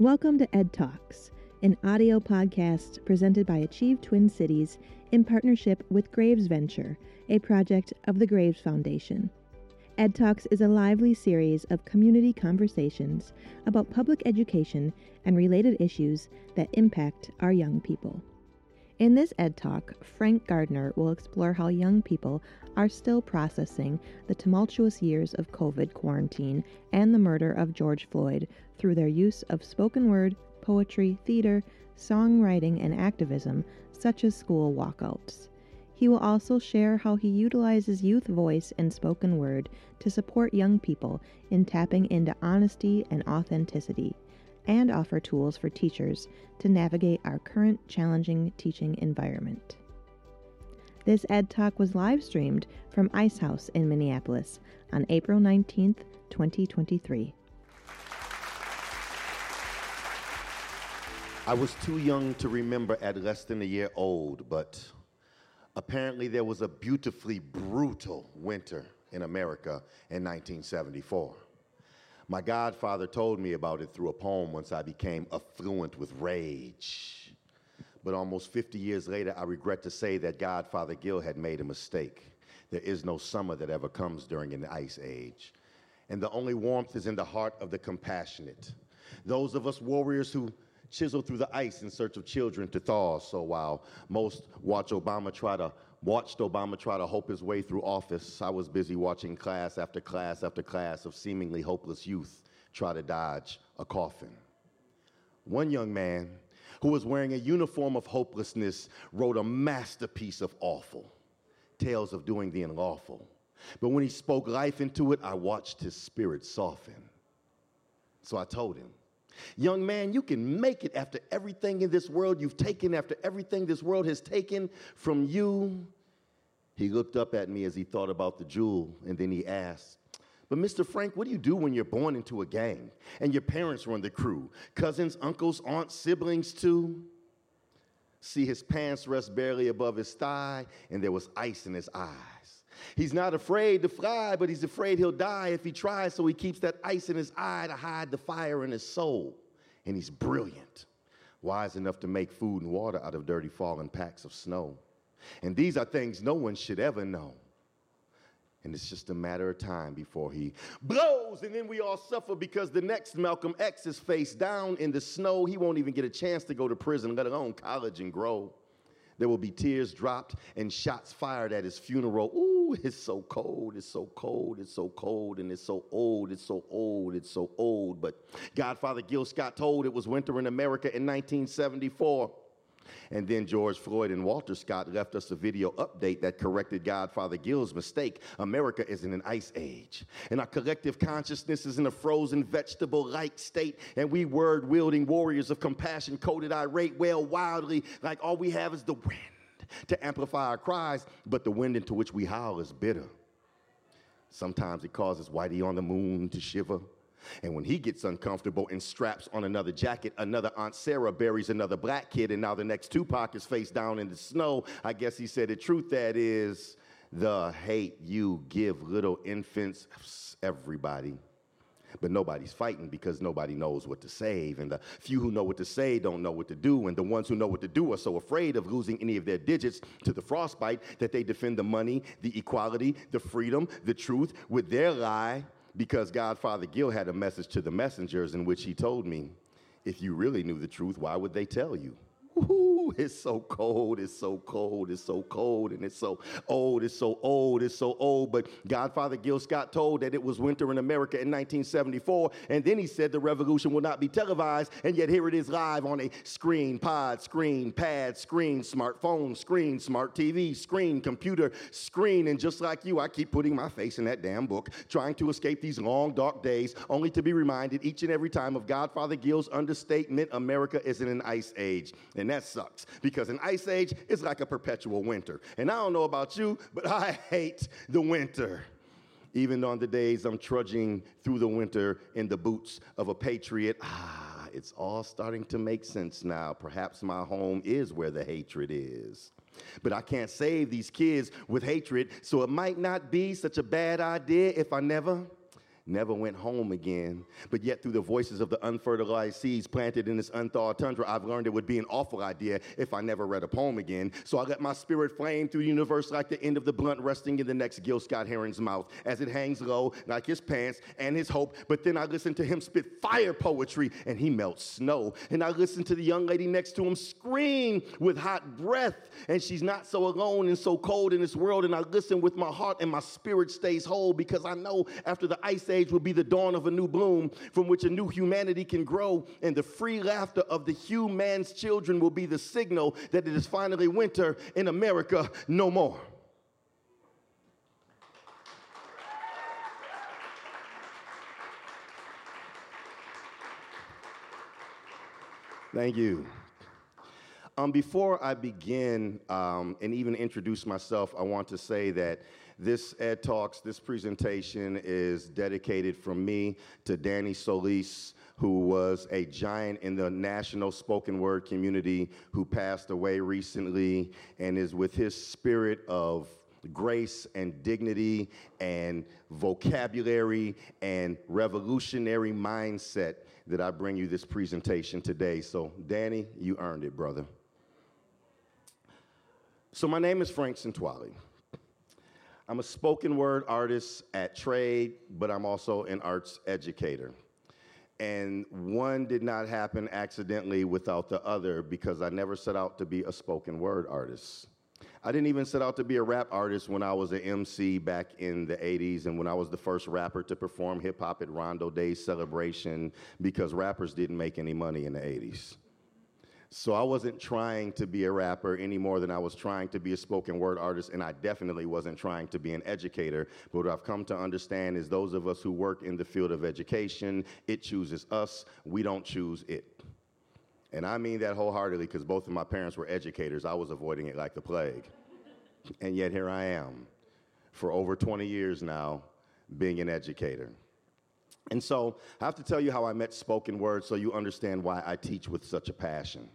Welcome to Ed Talks, an audio podcast presented by Achieve Twin Cities in partnership with Graves Venture, a project of the Graves Foundation. Ed Talks is a lively series of community conversations about public education and related issues that impact our young people. In this Ed Talk, Frank Gardner will explore how young people are still processing the tumultuous years of COVID quarantine and the murder of George Floyd through their use of spoken word, poetry, theater, songwriting, and activism, such as school walkouts. He will also share how he utilizes youth voice and spoken word to support young people in tapping into honesty and authenticity, and offer tools for teachers to navigate our current challenging teaching environment. This Ed Talk was live streamed from Icehouse in Minneapolis on April 19th, 2023. I was too young to remember at less than a year old, but apparently there was a beautifully brutal winter in America in 1974. My godfather told me about it through a poem once I became affluent with rage. But almost 50 years later, I regret to say that Godfather Gil had made a mistake. There is no summer that ever comes during an ice age. And the only warmth is in the heart of the compassionate. Those of us warriors who chisel through the ice in search of children to thaw. So while most watch Obama try to watched Obama try to hope his way through office, I was busy watching class after class after class of seemingly hopeless youth try to dodge a coffin. One young man who was wearing a uniform of hopelessness wrote a masterpiece of awful, tales of doing the unlawful. But when he spoke life into it, I watched his spirit soften. So I told him, Young man, you can make it after everything in this world you've taken, after everything this world has taken from you. He looked up at me as he thought about the jewel, and then he asked, But Mr. Frank, what do you do when you're born into a gang and your parents run the crew? Cousins, uncles, aunts, siblings, too? See, his pants rest barely above his thigh, and there was ice in his eyes. He's not afraid to fly, but he's afraid he'll die if he tries, so he keeps that ice in his eye to hide the fire in his soul. And he's brilliant, wise enough to make food and water out of dirty fallen packs of snow. And these are things no one should ever know. And it's just a matter of time before he blows, and then we all suffer because the next Malcolm X is face down in the snow. He won't even get a chance to go to prison, let alone college and grow. There will be tears dropped and shots fired at his funeral. Ooh, it's so cold, it's so cold, it's so cold, and it's so old, it's so old, it's so old. But Godfather Gil Scott told it was winter in America in 1974. And then George Floyd and Walter Scott left us a video update that corrected Godfather Gil's mistake. America is in an ice age, and our collective consciousness is in a frozen vegetable like state. And we word wielding warriors of compassion, coded irate, wail wildly like all we have is the wind to amplify our cries, but the wind into which we howl is bitter. Sometimes it causes Whitey on the moon to shiver. And when he gets uncomfortable and straps on another jacket, another Aunt Sarah buries another black kid, and now the next Tupac is face down in the snow. I guess he said the truth that is the hate you give little infants, everybody. But nobody's fighting because nobody knows what to save. And the few who know what to say don't know what to do. And the ones who know what to do are so afraid of losing any of their digits to the frostbite that they defend the money, the equality, the freedom, the truth with their lie because Godfather Gil had a message to the messengers in which he told me, if you really knew the truth, why would they tell you? Ooh, it's so cold, it's so cold, it's so cold, and it's so old, it's so old, it's so old. But Godfather Gil Scott told that it was winter in America in 1974, and then he said the revolution will not be televised, and yet here it is live on a screen, pod, screen, pad, screen, smartphone, screen, smart TV, screen, computer, screen, and just like you, I keep putting my face in that damn book, trying to escape these long, dark days, only to be reminded each and every time of Godfather Gil's understatement America is in an ice age. And and that sucks because an ice age is like a perpetual winter. And I don't know about you, but I hate the winter. Even on the days I'm trudging through the winter in the boots of a patriot, ah, it's all starting to make sense now. Perhaps my home is where the hatred is. But I can't save these kids with hatred, so it might not be such a bad idea if I never never went home again. But yet, through the voices of the unfertilized seeds planted in this unthawed tundra, I've learned it would be an awful idea if I never read a poem again. So I let my spirit flame through the universe like the end of the blunt resting in the next Gil Scott Heron's mouth as it hangs low like his pants and his hope. But then I listen to him spit fire poetry and he melts snow. And I listen to the young lady next to him scream with hot breath and she's not so alone and so cold in this world. And I listen with my heart and my spirit stays whole because I know after the ice age age will be the dawn of a new bloom from which a new humanity can grow, and the free laughter of the human's children will be the signal that it is finally winter in America no more. Thank you. Um, before I begin um, and even introduce myself, I want to say that this Ed Talks, this presentation is dedicated from me to Danny Solis, who was a giant in the national spoken word community who passed away recently and is with his spirit of grace and dignity and vocabulary and revolutionary mindset that I bring you this presentation today. So, Danny, you earned it, brother. So, my name is Frank Sentwali. I'm a spoken word artist at trade, but I'm also an arts educator. And one did not happen accidentally without the other because I never set out to be a spoken word artist. I didn't even set out to be a rap artist when I was an MC back in the 80s and when I was the first rapper to perform hip hop at Rondo Day Celebration because rappers didn't make any money in the 80s. So I wasn't trying to be a rapper any more than I was trying to be a spoken word artist, and I definitely wasn't trying to be an educator. But what I've come to understand is those of us who work in the field of education, it chooses us, we don't choose it. And I mean that wholeheartedly because both of my parents were educators. I was avoiding it like the plague. And yet here I am for over 20 years now being an educator. And so I have to tell you how I met spoken word so you understand why I teach with such a passion.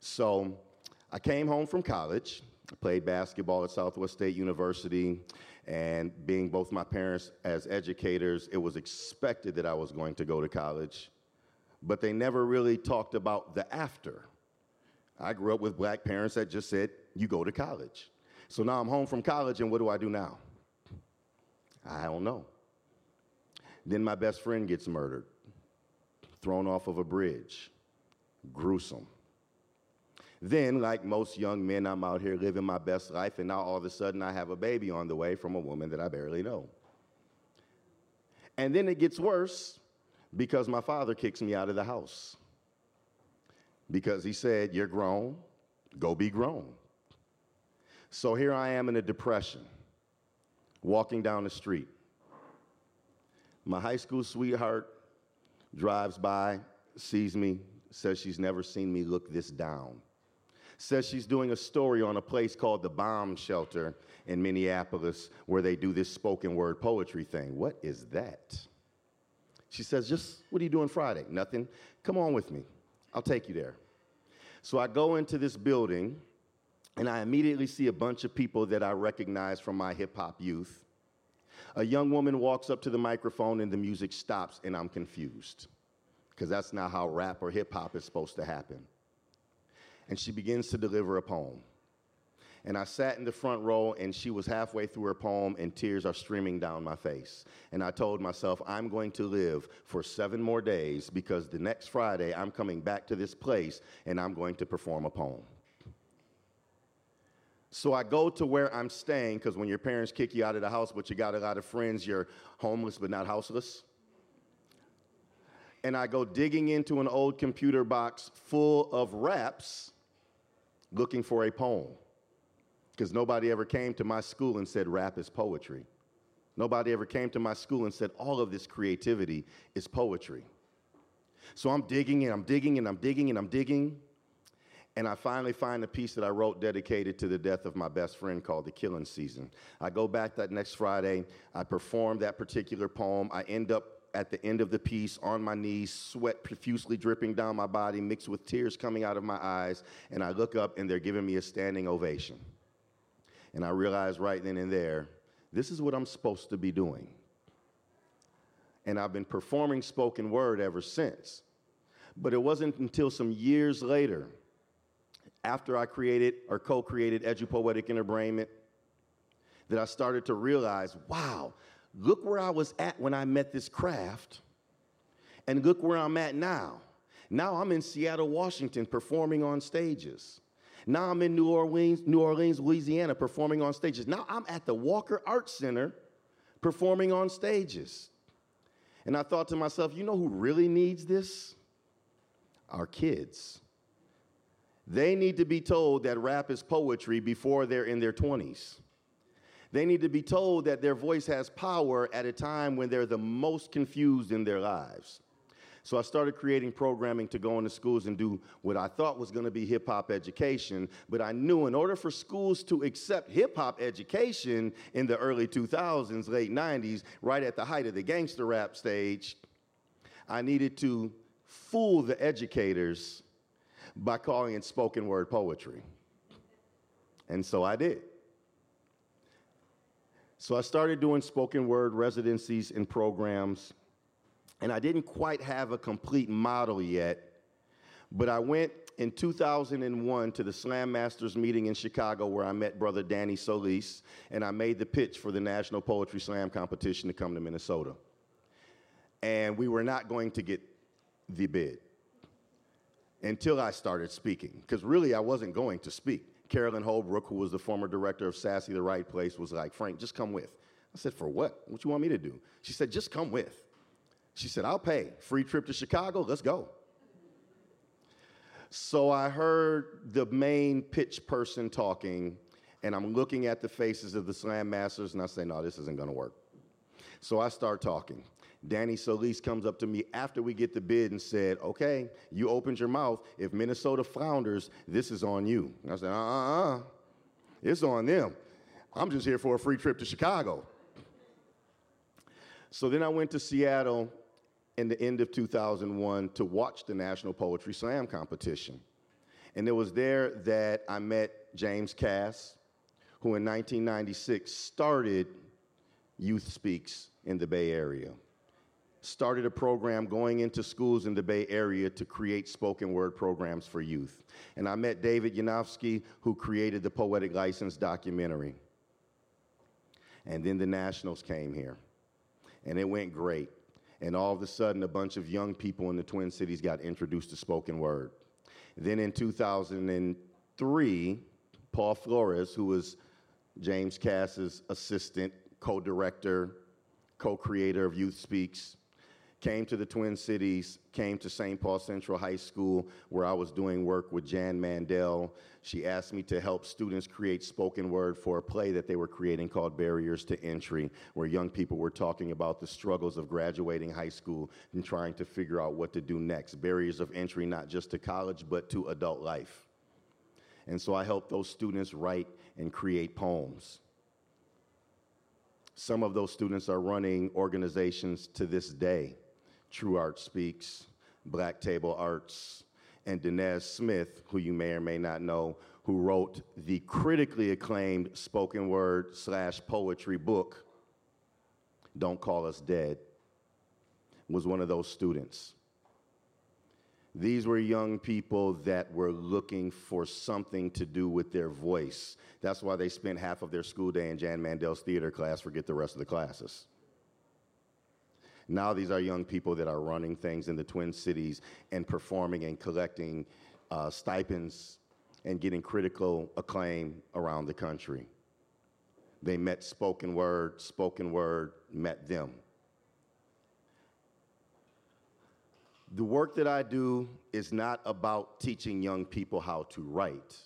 So I came home from college, played basketball at Southwest State University, and being both my parents as educators, it was expected that I was going to go to college, but they never really talked about the after. I grew up with black parents that just said, you go to college. So now I'm home from college, and what do I do now? I don't know. Then my best friend gets murdered, thrown off of a bridge. Gruesome. Then, like most young men, I'm out here living my best life, and now all of a sudden I have a baby on the way from a woman that I barely know. And then it gets worse because my father kicks me out of the house. Because he said, You're grown, go be grown. So here I am in a depression, walking down the street. My high school sweetheart drives by, sees me, says she's never seen me look this down. Says she's doing a story on a place called the Bomb Shelter in Minneapolis where they do this spoken word poetry thing. What is that? She says, Just what are you doing Friday? Nothing. Come on with me. I'll take you there. So I go into this building and I immediately see a bunch of people that I recognize from my hip hop youth. A young woman walks up to the microphone and the music stops, and I'm confused because that's not how rap or hip hop is supposed to happen. And she begins to deliver a poem. And I sat in the front row, and she was halfway through her poem, and tears are streaming down my face. And I told myself, I'm going to live for seven more days because the next Friday I'm coming back to this place and I'm going to perform a poem. So I go to where I'm staying because when your parents kick you out of the house, but you got a lot of friends, you're homeless but not houseless. And I go digging into an old computer box full of raps looking for a poem because nobody ever came to my school and said rap is poetry. Nobody ever came to my school and said all of this creativity is poetry. So I'm digging and I'm digging and I'm digging and I'm digging. And I finally find a piece that I wrote dedicated to the death of my best friend called The Killing Season. I go back that next Friday, I perform that particular poem. I end up at the end of the piece on my knees, sweat profusely dripping down my body, mixed with tears coming out of my eyes. And I look up and they're giving me a standing ovation. And I realize right then and there, this is what I'm supposed to be doing. And I've been performing spoken word ever since. But it wasn't until some years later, after I created or co created Edupoetic Enterbrainment, that I started to realize wow, look where I was at when I met this craft, and look where I'm at now. Now I'm in Seattle, Washington, performing on stages. Now I'm in New Orleans, New Orleans, Louisiana, performing on stages. Now I'm at the Walker Art Center, performing on stages. And I thought to myself, you know who really needs this? Our kids. They need to be told that rap is poetry before they're in their 20s. They need to be told that their voice has power at a time when they're the most confused in their lives. So I started creating programming to go into schools and do what I thought was going to be hip hop education. But I knew in order for schools to accept hip hop education in the early 2000s, late 90s, right at the height of the gangster rap stage, I needed to fool the educators by calling it spoken word poetry. And so I did. So I started doing spoken word residencies and programs, and I didn't quite have a complete model yet, but I went in 2001 to the Slam Masters meeting in Chicago where I met brother Danny Solis, and I made the pitch for the National Poetry Slam competition to come to Minnesota. And we were not going to get the bid until I started speaking, because really I wasn't going to speak. Carolyn Holbrook, who was the former director of SASE the Write Place, was like, Frank, just come with. I said, For what? What you want me to do? She said, Just come with. She said, I'll pay. Free trip to Chicago, let's go. So I heard the main pitch person talking, and I'm looking at the faces of the slam masters, and I say, No, this isn't gonna work. So I start talking. Danny Solis comes up to me after we get the bid and said, Okay, you opened your mouth. If Minnesota flounders, this is on you. And I said, Uh uh uh. It's on them. I'm just here for a free trip to Chicago. So then I went to Seattle in the end of 2001 to watch the National Poetry Slam competition. And it was there that I met James Kass, who in 1996 started Youth Speaks in the Bay Area started a program going into schools in the Bay Area to create spoken word programs for youth. And I met David Yanofsky, who created the Poetic License documentary. And then the Nationals came here, and it went great. And all of a sudden, a bunch of young people in the Twin Cities got introduced to spoken word. Then in 2003, Paul Flores, who was James Kass's assistant, co director, co creator of Youth Speaks, came to the Twin Cities, came to St. Paul Central High School, where I was doing work with Jan Mandell. She asked me to help students create spoken word for a play that they were creating called Barriers to Entry, where young people were talking about the struggles of graduating high school and trying to figure out what to do next. Barriers of entry, not just to college, but to adult life. And so I helped those students write and create poems. Some of those students are running organizations to this day. True Art Speaks, Black Table Arts, and Danez Smith, who you may or may not know, who wrote the critically acclaimed spoken word slash poetry book, Don't Call Us Dead, was one of those students. These were young people that were looking for something to do with their voice. That's why they spent half of their school day in Jan Mandell's theater class, forget the rest of the classes. Now these are young people that are running things in the Twin Cities and performing and collecting uh, stipends and getting critical acclaim around the country. They met spoken word, spoken word met them. The work that I do is not about teaching young people how to write.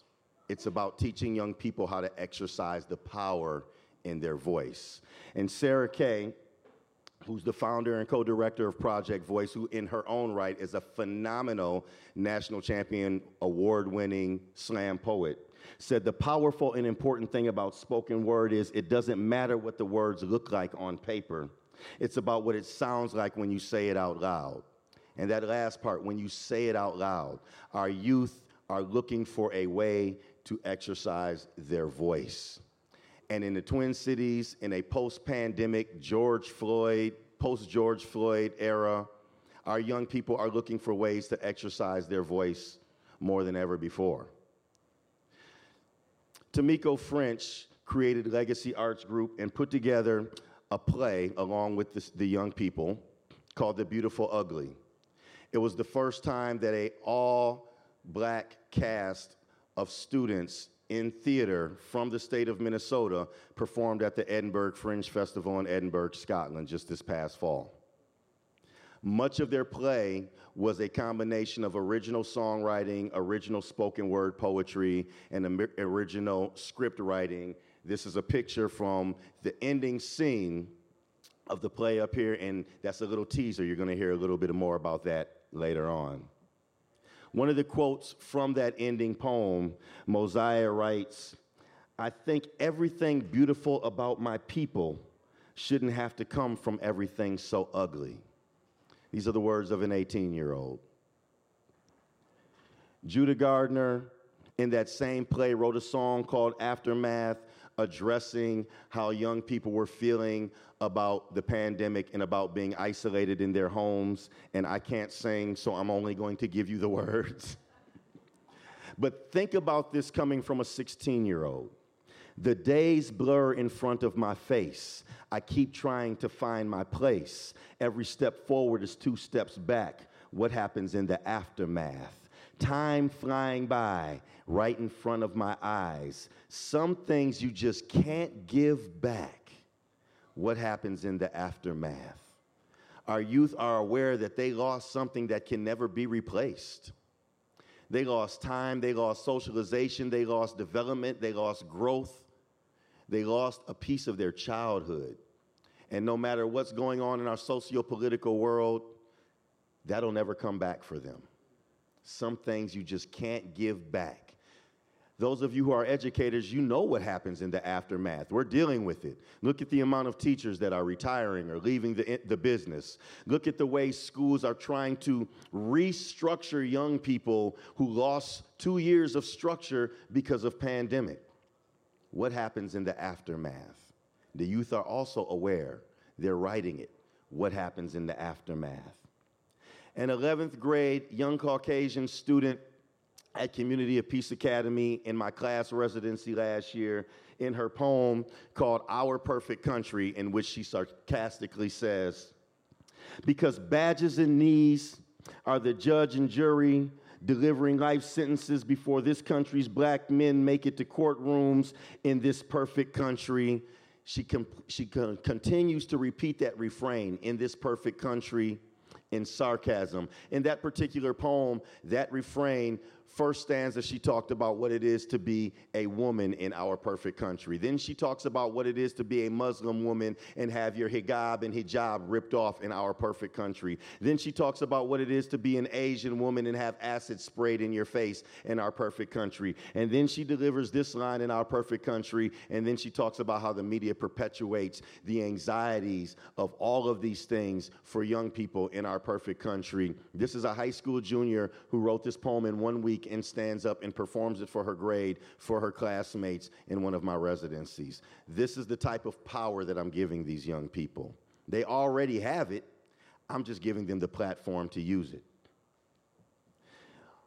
It's about teaching young people how to exercise the power in their voice. And Sarah Kay, who's the founder and co-director of Project Voice, who in her own right is a phenomenal national champion, award-winning slam poet, said the powerful and important thing about spoken word is it doesn't matter what the words look like on paper. It's about what it sounds like when you say it out loud. And that last part, when you say it out loud, our youth are looking for a way to exercise their voice. And in the Twin Cities, in a post pandemic George Floyd, post George Floyd era, our young people are looking for ways to exercise their voice more than ever before. Tamiko French created Legacy Arts Group and put together a play along with the, the young people called The Beautiful Ugly. It was the first time that a all black cast of students in theater from the state of Minnesota performed at the Edinburgh Fringe Festival in Edinburgh, Scotland, just this past fall. Much of their play was a combination of original songwriting, original spoken word poetry, and original script writing. This is a picture from the ending scene of the play up here, and that's a little teaser. You're going to hear a little bit more about that later on. One of the quotes from that ending poem, Mosiah writes, I think everything beautiful about my people shouldn't have to come from everything so ugly. These are the words of an 18 year old. Judah Gardner, in that same play, wrote a song called Aftermath, addressing how young people were feeling about the pandemic and about being isolated in their homes. And I can't sing, so I'm only going to give you the words. but think about this coming from a 16 year old. The days blur in front of my face. I keep trying to find my place. Every step forward is two steps back. What happens in the aftermath? Time flying by right in front of my eyes. Some things you just can't give back. What happens in the aftermath? Our youth are aware that they lost something that can never be replaced. They lost time, they lost socialization, they lost development, they lost growth. They lost a piece of their childhood. And no matter what's going on in our socio political world, that'll never come back for them. Some things you just can't give back. Those of you who are educators, you know what happens in the aftermath. We're dealing with it. Look at the amount of teachers that are retiring or leaving the, the business. Look at the way schools are trying to restructure young people who lost two years of structure because of pandemic what happens in the aftermath. The youth are also aware, they're writing it, what happens in the aftermath. An 11th grade young Caucasian student at Community of Peace Academy in my class residency last year in her poem called Our Perfect Country, in which she sarcastically says, Because badges and knees are the judge and jury, delivering life sentences before this country's black men make it to courtrooms in this perfect country. She, com- she con- continues to repeat that refrain in this perfect country in sarcasm. In that particular poem, that refrain first stanza, she talked about what it is to be a woman in our perfect country. Then she talks about what it is to be a Muslim woman and have your hijab and hijab ripped off in our perfect country. Then she talks about what it is to be an Asian woman and have acid sprayed in your face in our perfect country. And then she delivers this line in our perfect country. And then she talks about how the media perpetuates the anxieties of all of these things for young people in our perfect country. This is a high school junior who wrote this poem in one and stands up and performs it for her grade for her classmates in one of my residencies. This is the type of power that I'm giving these young people. They already have it, I'm just giving them the platform to use it.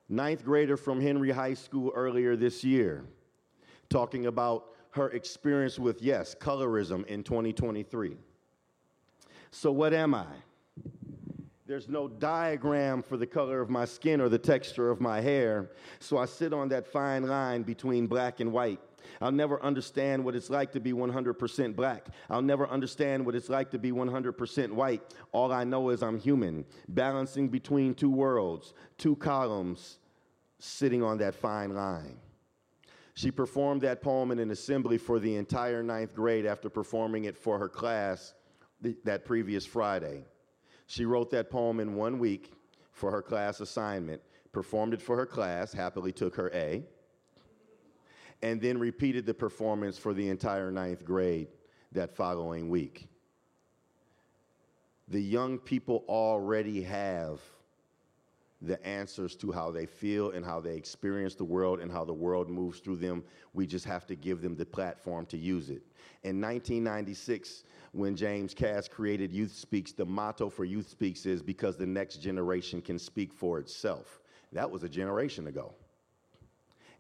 Ninth grader from Henry High School earlier this year, talking about her experience with, yes, colorism in 2023. So, what am I? There's no diagram for the color of my skin or the texture of my hair, so I sit on that fine line between black and white. I'll never understand what it's like to be 100% black. I'll never understand what it's like to be 100% white. All I know is I'm human, balancing between two worlds, two columns, sitting on that fine line. She performed that poem in an assembly for the entire ninth grade after performing it for her class th- that previous Friday. She wrote that poem in one week for her class assignment, performed it for her class, happily took her A, and then repeated the performance for the entire ninth grade that following week. the young people already have the answers to how they feel and how they experience the world and how the world moves through them. We just have to give them the platform to use it. In 1996, when James Kass created Youth Speaks, the motto for Youth Speaks is because the next generation can speak for itself. That was a generation ago.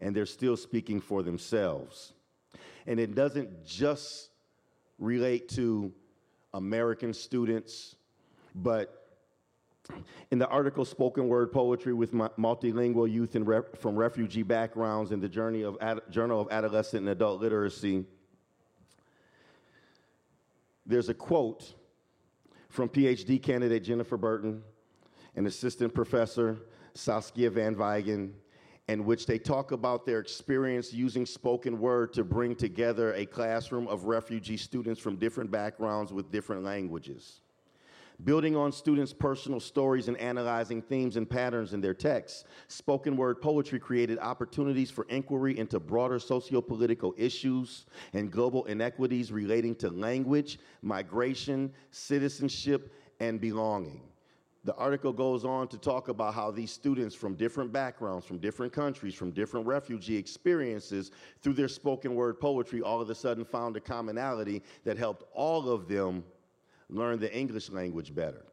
And they're still speaking for themselves. And it doesn't just relate to American students, but in the article Spoken Word Poetry with Multilingual Youth from Refugee Backgrounds in the Journey of Ad- Journal of Adolescent and Adult Literacy, there's a quote from PhD candidate Jennifer Burton and assistant professor Saskia Van Viegen, in which they talk about their experience using spoken word to bring together a classroom of refugee students from different backgrounds with different languages. Building on students' personal stories and analyzing themes and patterns in their texts, spoken word poetry created opportunities for inquiry into broader socio-political issues and global inequities relating to language, migration, citizenship, and belonging. The article goes on to talk about how these students from different backgrounds, from different countries, from different refugee experiences, through their spoken word poetry, all of a sudden found a commonality that helped all of them learn the English language better.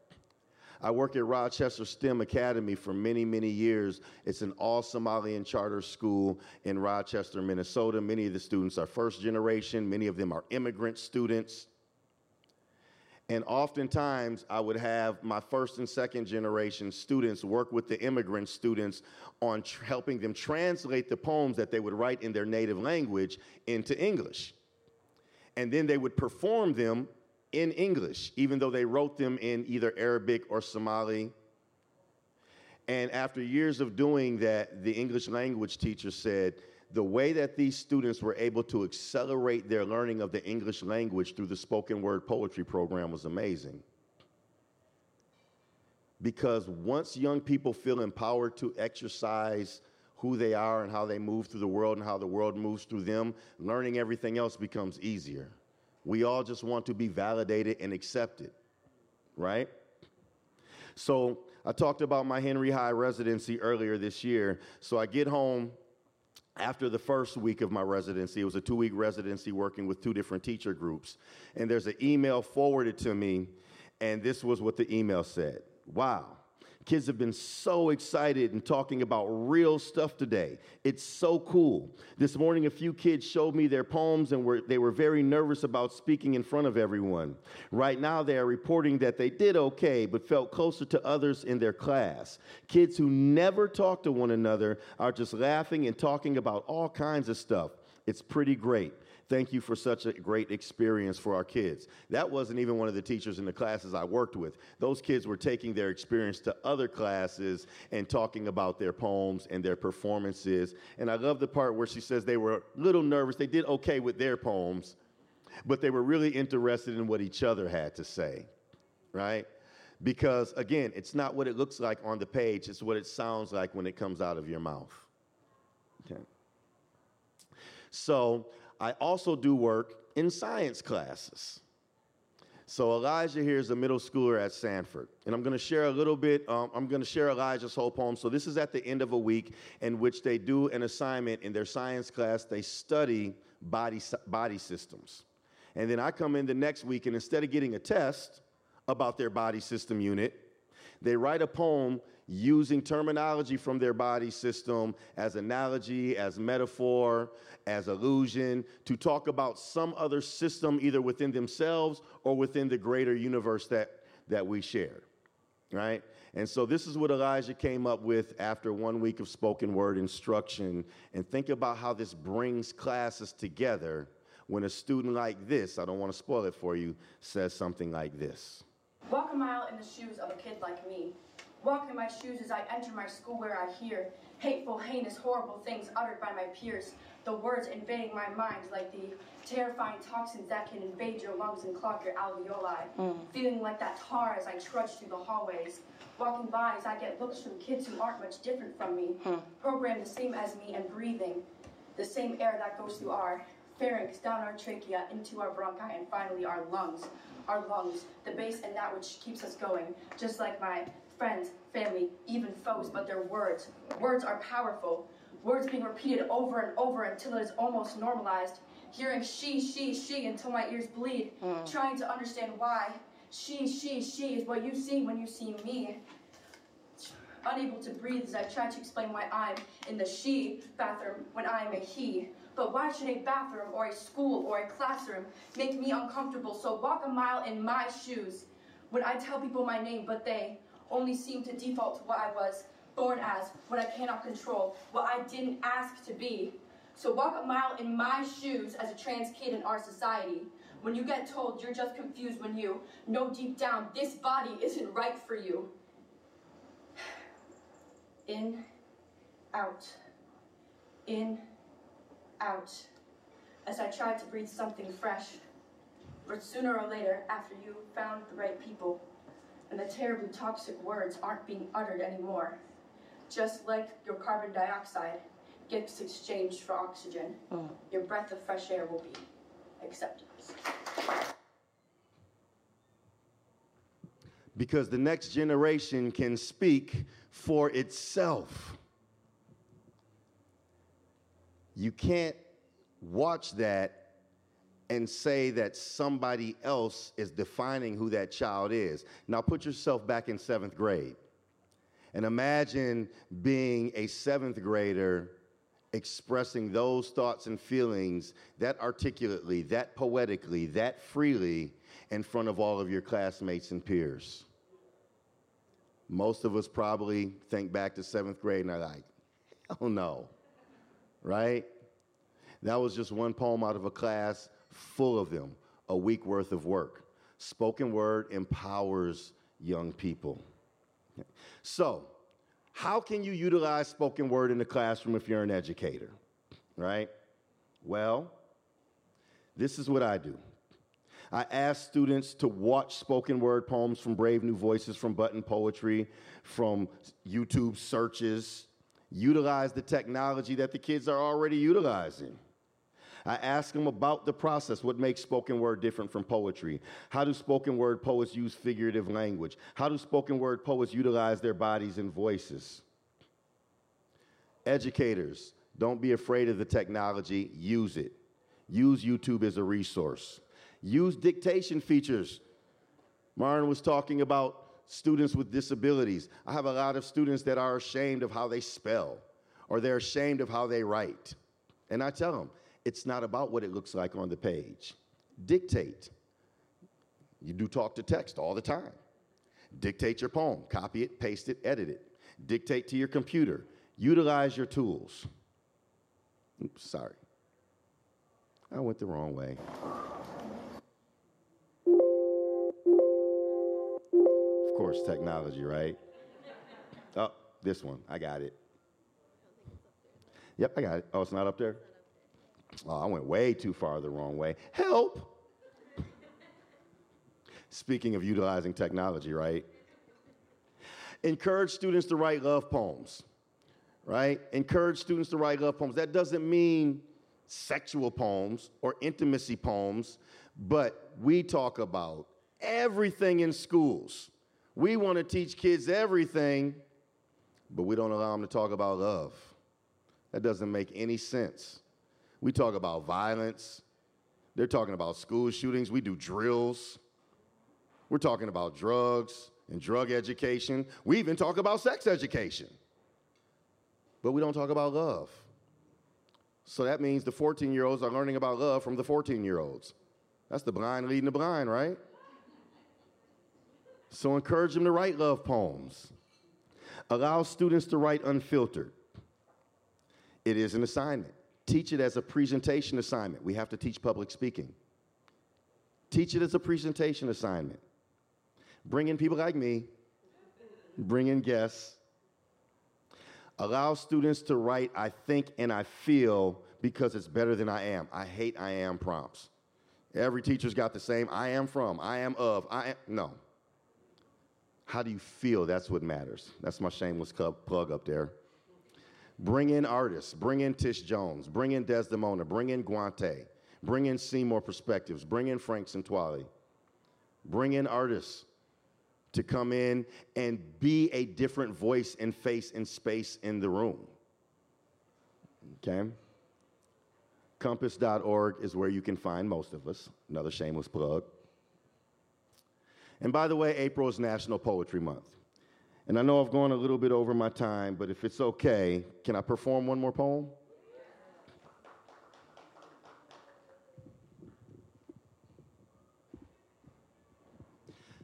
I work at Rochester STEM Academy for many, many years. It's an all Somalian charter school in Rochester, Minnesota. Many of the students are first generation, many of them are immigrant students. And oftentimes, I would have my first and second generation students work with the immigrant students on helping them translate the poems that they would write in their native language into English. And then they would perform them in English, even though they wrote them in either Arabic or Somali. And after years of doing that, the English language teacher said the way that these students were able to accelerate their learning of the English language through the spoken word poetry program was amazing. Because once young people feel empowered to exercise who they are and how they move through the world and how the world moves through them, learning everything else becomes easier. We all just want to be validated and accepted, right? So I talked about my Henry High residency earlier this year. So I get home after the first week of my residency. It was a two week residency working with two different teacher groups. And there's an email forwarded to me, and this was what the email said Wow. Kids have been so excited and talking about real stuff today. It's so cool. This morning, a few kids showed me their poems and were, they were very nervous about speaking in front of everyone. Right now, they are reporting that they did okay, but felt closer to others in their class. Kids who never talk to one another are just laughing and talking about all kinds of stuff. It's pretty great. Thank you for such a great experience for our kids. That wasn't even one of the teachers in the classes I worked with. Those kids were taking their experience to other classes and talking about their poems and their performances. And I love the part where she says they were a little nervous. They did okay with their poems, but they were really interested in what each other had to say, right? Because again, it's not what it looks like on the page, it's what it sounds like when it comes out of your mouth. Okay. So I also do work in science classes. So Elijah here is a middle schooler at Sanford, and I'm going to share a little bit. Um, I'm going to share Elijah's whole poem. So this is at the end of a week in which they do an assignment in their science class. They study body body systems, and then I come in the next week, and instead of getting a test about their body system unit, they write a poem using terminology from their body system as analogy, as metaphor, as illusion, to talk about some other system either within themselves or within the greater universe that, that we share. Right? And so this is what Elijah came up with after one week of spoken word instruction. And think about how this brings classes together when a student like this, I don't want to spoil it for you, says something like this. Walk a mile in the shoes of a kid like me. Walk in my shoes as I enter my school where I hear hateful, heinous, horrible things uttered by my peers. The words invading my mind like the terrifying toxins that can invade your lungs and clog your alveoli. Mm. Feeling like that tar as I trudge through the hallways. Walking by as I get looks from kids who aren't much different from me. Mm. Programmed the same as me and breathing the same air that goes through our pharynx down our trachea into our bronchi and finally our lungs. Our lungs, the base and that which keeps us going, just like my friends, family, even foes, but their words. Words are powerful. Words being repeated over and over until it is almost normalized. Hearing she, she, she until my ears bleed. Mm. Trying to understand why. She, she, she is what you see when you see me. Unable to breathe as I try to explain why I'm in the she bathroom when I am a he. But why should a bathroom or a school or a classroom make me uncomfortable? So walk a mile in my shoes when I tell people my name, but they only seem to default to what I was born as, what I cannot control, what I didn't ask to be. So walk a mile in my shoes as a trans kid in our society. When you get told you're just confused when you know deep down this body isn't right for you. In, out, in, out, as I tried to breathe something fresh. But sooner or later, after you found the right people, and the terribly toxic words aren't being uttered anymore, just like your carbon dioxide gets exchanged for oxygen, oh. your breath of fresh air will be accepted. Because the next generation can speak for itself. You can't watch that and say that somebody else is defining who that child is. Now put yourself back in seventh grade and imagine being a seventh grader expressing those thoughts and feelings that articulately, that poetically, that freely in front of all of your classmates and peers. Most of us probably think back to seventh grade and are like, oh no, right? That was just one poem out of a class full of them, a week worth of work. Spoken word empowers young people. So, how can you utilize spoken word in the classroom if you're an educator? Right? Well, this is what I do. I ask students to watch spoken word poems from Brave New Voices, from Button Poetry, from YouTube searches. Utilize the technology that the kids are already utilizing. I ask them about the process, what makes spoken word different from poetry? How do spoken word poets use figurative language? How do spoken word poets utilize their bodies and voices? Educators, don't be afraid of the technology, use it. Use YouTube as a resource. Use dictation features. Martin was talking about students with disabilities. I have a lot of students that are ashamed of how they spell or they're ashamed of how they write. And I tell them, it's not about what it looks like on the page. Dictate. You do talk to text all the time. Dictate your poem, copy it, paste it, edit it. Dictate to your computer. Utilize your tools. Oops, sorry. I went the wrong way. Of course, technology, right? Oh, this one. I got it. Yep, I got it. Oh, it's not up there? Oh, I went way too far the wrong way. Help! Speaking of utilizing technology, right? Encourage students to write love poems, right? Encourage students to write love poems. That doesn't mean sexual poems or intimacy poems, but we talk about everything in schools. We want to teach kids everything, but we don't allow them to talk about love. That doesn't make any sense. We talk about violence. They're talking about school shootings. We do drills. We're talking about drugs and drug education. We even talk about sex education. But we don't talk about love. So that means the 14 year olds are learning about love from the 14 year olds. That's the blind leading the blind, right? So encourage them to write love poems. Allow students to write unfiltered. It is an assignment. Teach it as a presentation assignment. We have to teach public speaking. Teach it as a presentation assignment. Bring in people like me, bring in guests. Allow students to write, I think and I feel because it's better than I am. I hate I am prompts. Every teacher's got the same I am from, I am of, I am. No. How do you feel? That's what matters. That's my shameless plug up there. Bring in artists, bring in Tish Jones, bring in Desdemona, bring in Guante, Bring in Seymour perspectives. Bring in Frank Sentwali. Bring in artists to come in and be a different voice and face and space in the room. Okay? COMPAS.org is where you can find most of us. Another shameless plug. And by the way, April is National Poetry Month. And I know I've gone a little bit over my time, but if it's okay, can I perform one more poem?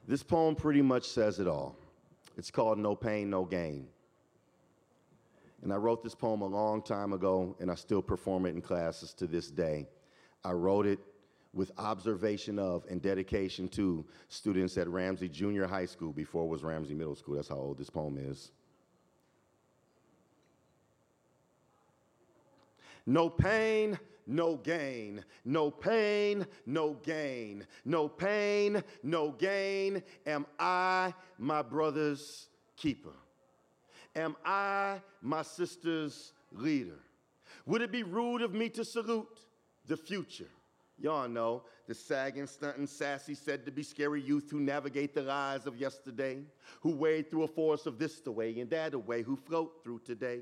This poem pretty much says it all. It's called No Pain, No Gain. And I wrote this poem a long time ago, and I still perform it in classes to this day. I wrote it with observation of and dedication to students at Ramsey Junior High School before it was Ramsey Middle School. That's how old this poem is. No pain, no gain. No pain, no gain. No pain, no gain. Am I my brother's keeper? Am I my sister's leader? Would it be rude of me to salute the future? Y'all know the sagging, stunting, sassy, said to be scary youth who navigate the lies of yesterday, who wade through a forest of this the way and that away, who float through today.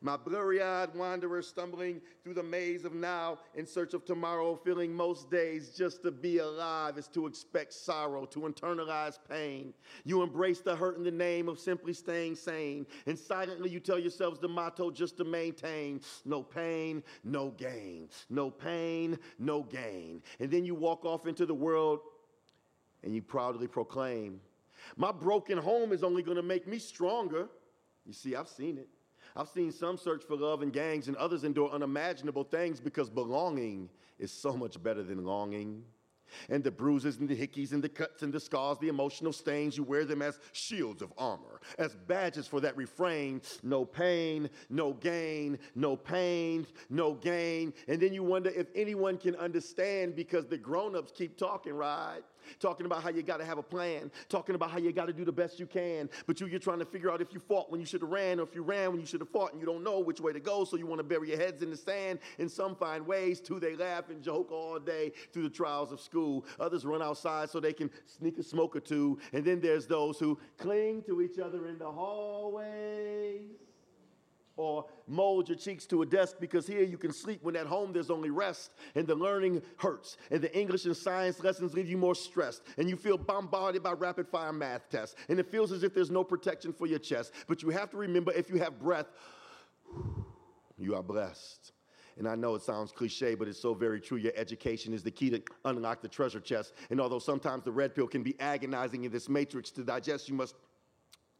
My blurry eyed wanderer stumbling through the maze of now in search of tomorrow, feeling most days just to be alive is to expect sorrow, to internalize pain. You embrace the hurt in the name of simply staying sane, and silently you tell yourselves the motto just to maintain no pain, no gain. No pain, no gain. And then you walk off into the world and you proudly proclaim, My broken home is only going to make me stronger. You see, I've seen it. I've seen some search for love in gangs and others endure unimaginable things because belonging is so much better than longing. And the bruises and the hickeys and the cuts and the scars, the emotional stains, you wear them as shields of armor, as badges for that refrain no pain, no gain, no pain, no gain. And then you wonder if anyone can understand because the grown ups keep talking, right? Talking about how you got to have a plan, talking about how you got to do the best you can. But you, you're trying to figure out if you fought when you should have ran or if you ran when you should have fought and you don't know which way to go. So you want to bury your heads in the sand. In some find ways to they laugh and joke all day through the trials of school. Others run outside so they can sneak a smoke or two. And then there's those who cling to each other in the hallways or mold your cheeks to a desk because here you can sleep when at home there's only rest and the learning hurts and the English and science lessons leave you more stressed and you feel bombarded by rapid fire math tests and it feels as if there's no protection for your chest. But you have to remember if you have breath, you are blessed. And I know it sounds cliche, but it's so very true. Your education is the key to unlock the treasure chest. And although sometimes the red pill can be agonizing in this matrix to digest, you must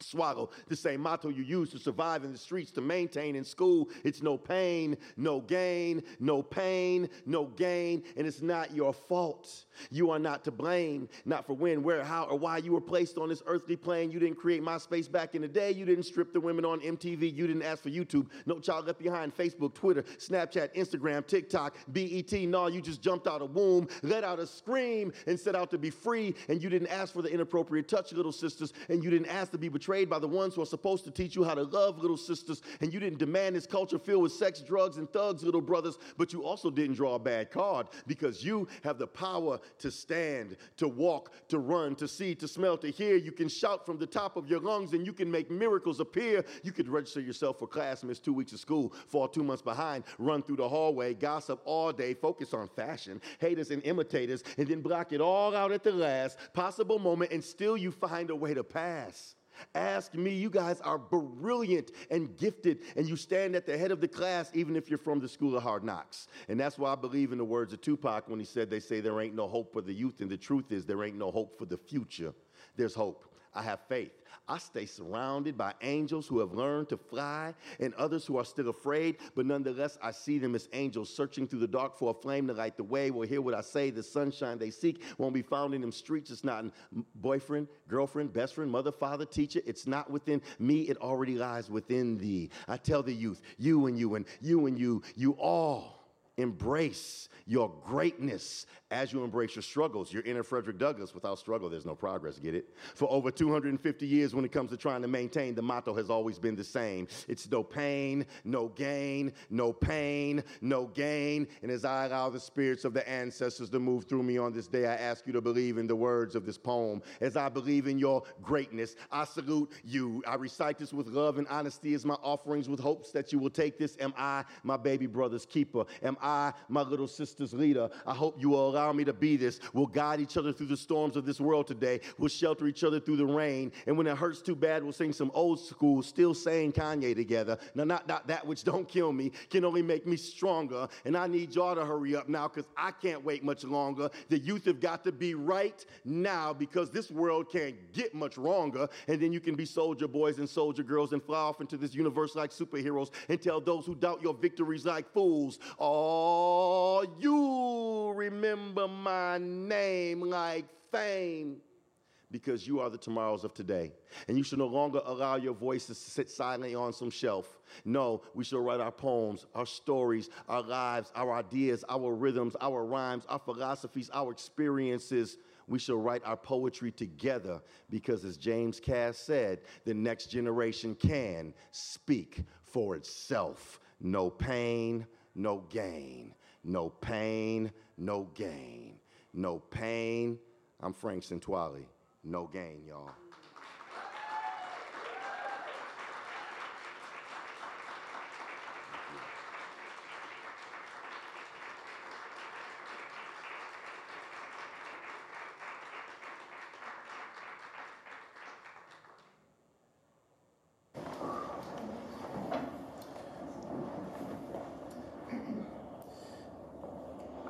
swallow. The same motto you use to survive in the streets, to maintain in school. It's no pain, no gain, no pain, no gain, and it's not your fault. You are not to blame, not for when, where, how, or why you were placed on this earthly plane. You didn't create MySpace back in the day. You didn't strip the women on MTV. You didn't ask for YouTube. No child left behind. Facebook, Twitter, Snapchat, Instagram, TikTok, BET. No, you just jumped out of womb, let out a scream, and set out to be free. And you didn't ask for the inappropriate touch, little sisters, and you didn't ask to be betrayed betrayed by the ones who are supposed to teach you how to love, little sisters, and you didn't demand this culture filled with sex, drugs, and thugs, little brothers, but you also didn't draw a bad card because you have the power to stand, to walk, to run, to see, to smell, to hear. You can shout from the top of your lungs and you can make miracles appear. You could register yourself for class, miss two weeks of school, fall two months behind, run through the hallway, gossip all day, focus on fashion, haters and imitators, and then block it all out at the last possible moment, and still you find a way to pass. Ask me. You guys are brilliant and gifted, and you stand at the head of the class, even if you're from the school of hard knocks. And that's why I believe in the words of Tupac when he said, They say there ain't no hope for the youth, and the truth is, there ain't no hope for the future. There's hope. I have faith. I stay surrounded by angels who have learned to fly and others who are still afraid, but nonetheless, I see them as angels searching through the dark for a flame to light the way. Will hear what I say. The sunshine they seek won't be found in them streets. It's not in boyfriend, girlfriend, best friend, mother, father, teacher. It's not within me. It already lies within thee. I tell the youth, you and you and you and you, you all Embrace your greatness as you embrace your struggles. Your inner Frederick Douglass. Without struggle, there's no progress. Get it? For over 250 years, when it comes to trying to maintain, the motto has always been the same it's no pain, no gain, no pain, no gain. And as I allow the spirits of the ancestors to move through me on this day, I ask you to believe in the words of this poem. As I believe in your greatness, I salute you. I recite this with love and honesty as my offerings with hopes that you will take this. Am I my baby brother's keeper? Am I my little sister's leader? I hope you will allow me to be this. We'll guide each other through the storms of this world today. We'll shelter each other through the rain. And when it hurts too bad, we'll sing some old school, still saying Kanye together. Now, not, not that which don't kill me can only make me stronger. And I need y'all to hurry up now because I can't wait much longer. The youth have got to be right now because this world can't get much wronger. And then you can be soldier boys and soldier girls and fly off into this universe like superheroes and tell those who doubt your victories like fools. Oh, you remember my name like fame because you are the tomorrows of today. And you should no longer allow your voices to sit silently on some shelf. No, we should write our poems, our stories, our lives, our ideas, our rhythms, our rhymes, our philosophies, our experiences. We shall write our poetry together because, as James Kass said, the next generation can speak for itself. No pain, no gain. No pain, no gain. No pain. I'm Frank Sentwali. No gain, y'all.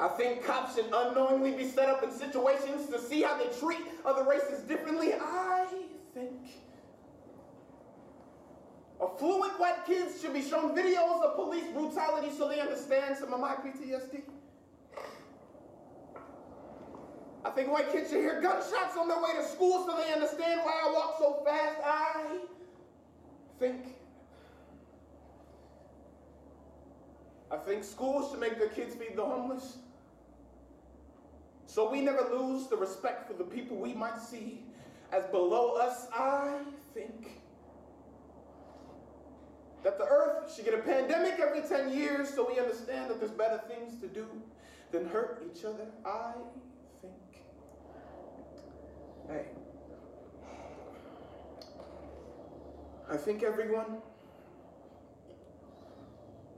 I think cops should unknowingly be set up in situations to see how they treat other races differently. I think affluent white kids should be shown videos of police brutality so they understand some of my PTSD. I think white kids should hear gunshots on their way to school so they understand why I walk so fast. I think. I think schools should make their kids feed the homeless. So we never lose the respect for the people we might see as below us. I think that the earth should get a pandemic every 10 years so we understand that there's better things to do than hurt each other. I think. Hey. I think everyone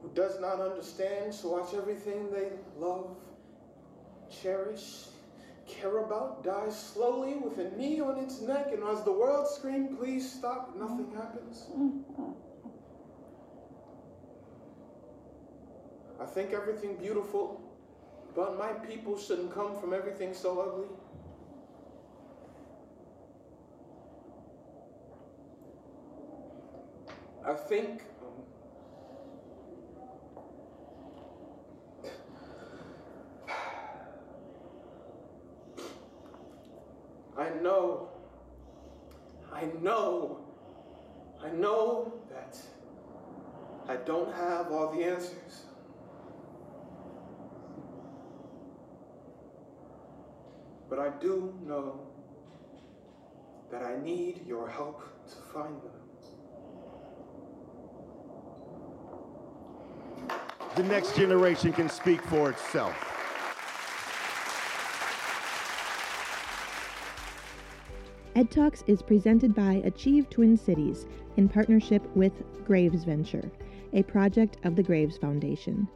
who does not understand should watch everything they love cherish, care about, dies slowly with a knee on its neck, and as the world screams, please stop, nothing happens. I think everything beautiful but my people shouldn't come from everything so ugly. I think I know, I know, I know that I don't have all the answers. But I do know that I need your help to find them. The next generation can speak for itself. EDTalks is presented by Achieve Twin Cities in partnership with Graves Venture, a project of the Graves Foundation.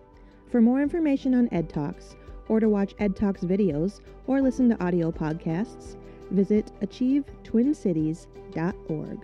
For more information on EDTalks, or to watch EDTalks videos or listen to audio podcasts, visit achievetwincities.org.